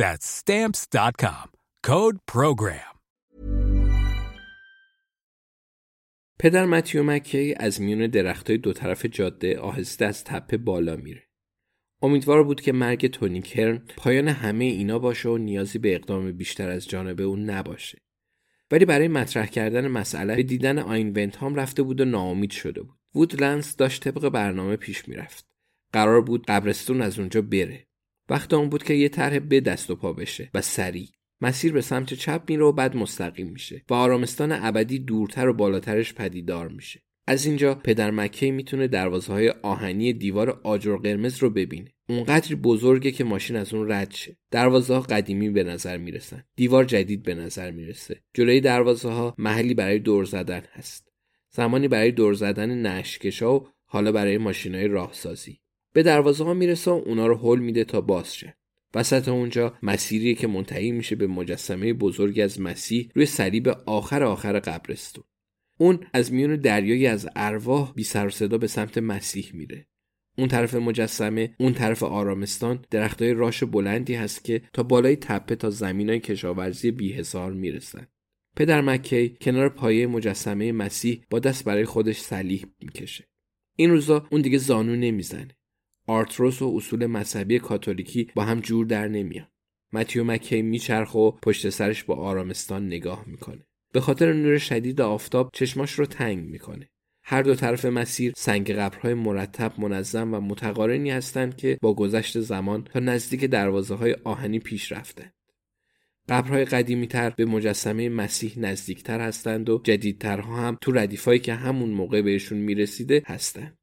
That's stamps.com. Code program. پدر متیو مکی از میون درختای دو طرف جاده آهسته از تپه بالا میره. امیدوار بود که مرگ تونی کرن پایان همه اینا باشه و نیازی به اقدام بیشتر از جانب اون نباشه. ولی برای مطرح کردن مسئله به دیدن آین ونتهام رفته بود و ناامید شده بود. وودلندز داشت طبق برنامه پیش می‌رفت. قرار بود قبرستون از اونجا بره. وقت اون بود که یه طرح به دست و پا بشه و سریع. مسیر به سمت چپ میره و بعد مستقیم میشه و آرامستان ابدی دورتر و بالاترش پدیدار میشه. از اینجا پدر مکی می‌تونه دروازه های آهنی دیوار آجر قرمز رو ببینه. اونقدر بزرگه که ماشین از اون رد شه. دروازه ها قدیمی به نظر می‌رسن. دیوار جدید به نظر می‌رسه. جلوی دروازه ها محلی برای دور زدن هست. زمانی برای دور زدن نشکشا و حالا برای ماشین های راهسازی. به دروازه ها می‌رسه و اونا رو هل میده تا باز شه وسط اونجا مسیری که منتهی میشه به مجسمه بزرگی از مسیح روی صلیب آخر آخر قبرستون. اون از میون دریایی از ارواح بی سر صدا به سمت مسیح میره. اون طرف مجسمه اون طرف آرامستان درختای راش بلندی هست که تا بالای تپه تا زمینای کشاورزی بیحصار می‌رسن. پدر مکی کنار پایه مجسمه مسیح با دست برای خودش سلیح می‌کشه. این روزا اون دیگه زانو نمی‌زنه. آرتروس و اصول مذهبی کاتولیکی با هم جور در نمیان متیو مکی میچرخ و پشت سرش با آرامستان نگاه می‌کنه به خاطر نور شدید آفتاب چشماش رو تنگ می‌کنه هر دو طرف مسیر سنگ قبرهای مرتب منظم و متقارنی هستند که با گذشت زمان تا نزدیک دروازه های آهنی پیش رفتند. قبرهای قدیمی تر به مجسمه مسیح نزدیکتر هستند و جدیدترها هم تو ردیفایی که همون موقع بهشون می‌رسیده هستند.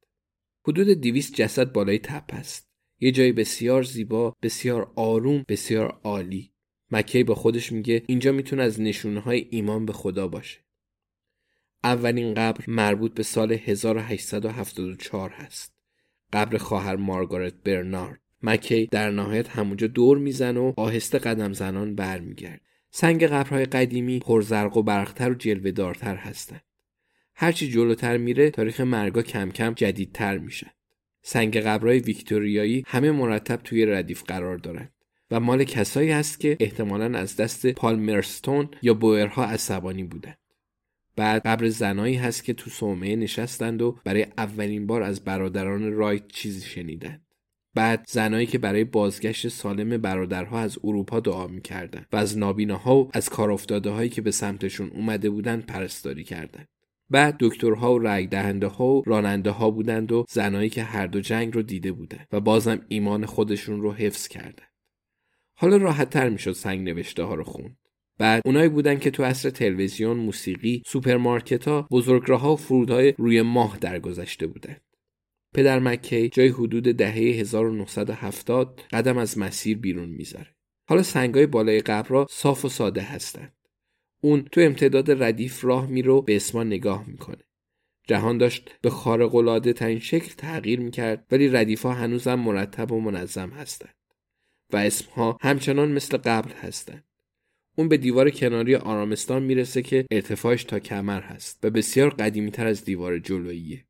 حدود دیویست جسد بالای تپ است. یه جای بسیار زیبا، بسیار آروم، بسیار عالی. مکی با خودش میگه اینجا می‌تونه از نشونه های ایمان به خدا باشه. اولین قبر مربوط به سال 1874 هست. قبر خواهر مارگارت برنارد. مکی در نهایت همونجا دور میزن و آهسته قدم زنان برمیگرد. سنگ قبرهای قدیمی پرزرق و برختر و جلوهدارتر هستند. هرچی جلوتر میره تاریخ مرگا کم کم جدیدتر میشن. سنگ قبرهای ویکتوریایی همه مرتب توی ردیف قرار دارند و مال کسایی هست که احتمالا از دست پالمرستون یا بوئرها عصبانی بودند. بعد قبر زنایی هست که تو صومعه نشستند و برای اولین بار از برادران رایت چیزی شنیدند. بعد زنایی که برای بازگشت سالم برادرها از اروپا دعا می‌کردند و از نابیناها و از کارافتاده هایی که به سمتشون اومده بودند پرستاری کردند. بعد دکترها و رای دهنده ها و راننده ها بودند و زنایی که هر دو جنگ رو دیده بودند و بازم ایمان خودشون رو حفظ کردند. حالا راحت تر می‌شد سنگ نوشته ها رو خوند. بعد اونایی بودن که تو عصر تلویزیون، موسیقی، سوپرمارکت ها، بزرگراه ها و فرودهای روی ماه درگذشته بودن. پدر مکی جای حدود دهه 1970 قدم از مسیر بیرون می‌ذاره. حالا سنگای بالای قبر صاف و ساده هستند. اون تو امتداد ردیف راه میرو به اسما نگاه می‌کنه. جهان داشت به خارق العاده ترین شکل تغییر می‌کرد ولی ردیف ها هنوزم مرتب و منظم هستند و اسمها همچنان مثل قبل هستند. اون به دیوار کناری آرامستان می‌رسه که ارتفاعش تا کمر هست و بسیار قدیمی تر از دیوار جلوییه.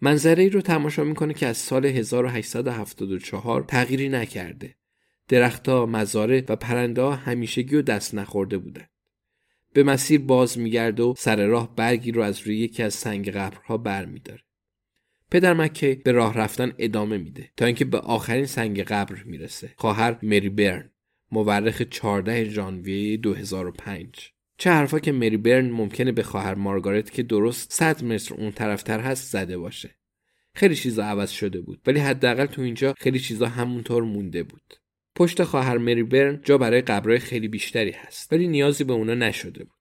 منظره ای رو تماشا می‌کنه که از سال 1874 تغییری نکرده. درختها، مزاره و پرنده ها همیشگی و دست نخورده بودن. به مسیر باز میگرده و سر راه برگی رو از روی یکی از سنگ قبرها بر میداره. پدر مکی به راه رفتن ادامه میده تا اینکه به آخرین سنگ قبر می‌رسه. خواهر مری برن مورخ 14 ژانویه 2005 چه حرفا که مری برن ممکنه به خواهر مارگارت که درست 100 متر اون طرفتر هست زده باشه. خیلی چیزا عوض شده بود ولی حداقل تو اینجا خیلی چیزا همونطور مونده بود. پشت خواهر مری برن جا برای قبرهای خیلی بیشتری هست ولی نیازی به اونا نشده بود.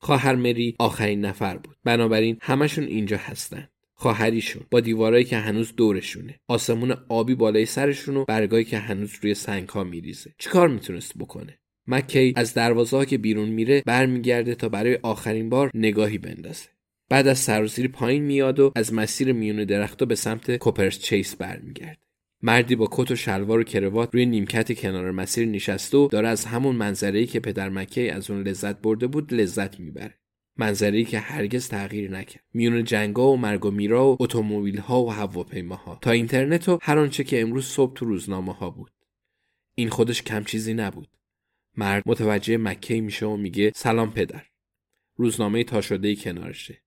خواهر مری آخرین نفر بود. بنابراین همشون اینجا هستن. خواهریشون با دیوارایی که هنوز دورشونه آسمون آبی بالای سرشون و برگایی که هنوز روی سنگ ها میریزه چیکار می‌تونست بکنه مکی از دروازه که بیرون میره برمیگرده تا برای آخرین بار نگاهی بندازه بعد از سرازیری پایین میاد و از مسیر میون درختها به سمت کوپرس چیس برمیگرده مردی با کت و شلوار و کروات روی نیمکت کنار مسیر نشسته و داره از همون منظره‌ای که پدر مکی از اون لذت برده بود لذت می‌بره. منظره‌ای که هرگز تغییر نکرد. میون جنگا و مرگ و میرا و اتومبیل ها و هواپیماها. تا اینترنت و هر آنچه که امروز صبح تو روزنامه ها بود. این خودش کم چیزی نبود. مرد متوجه مکه میشه و میگه سلام پدر. روزنامه تا شده کنارشه.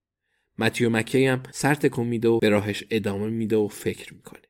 متیو مکی هم سر تکون میده و به راهش ادامه میده و فکر می‌کنه.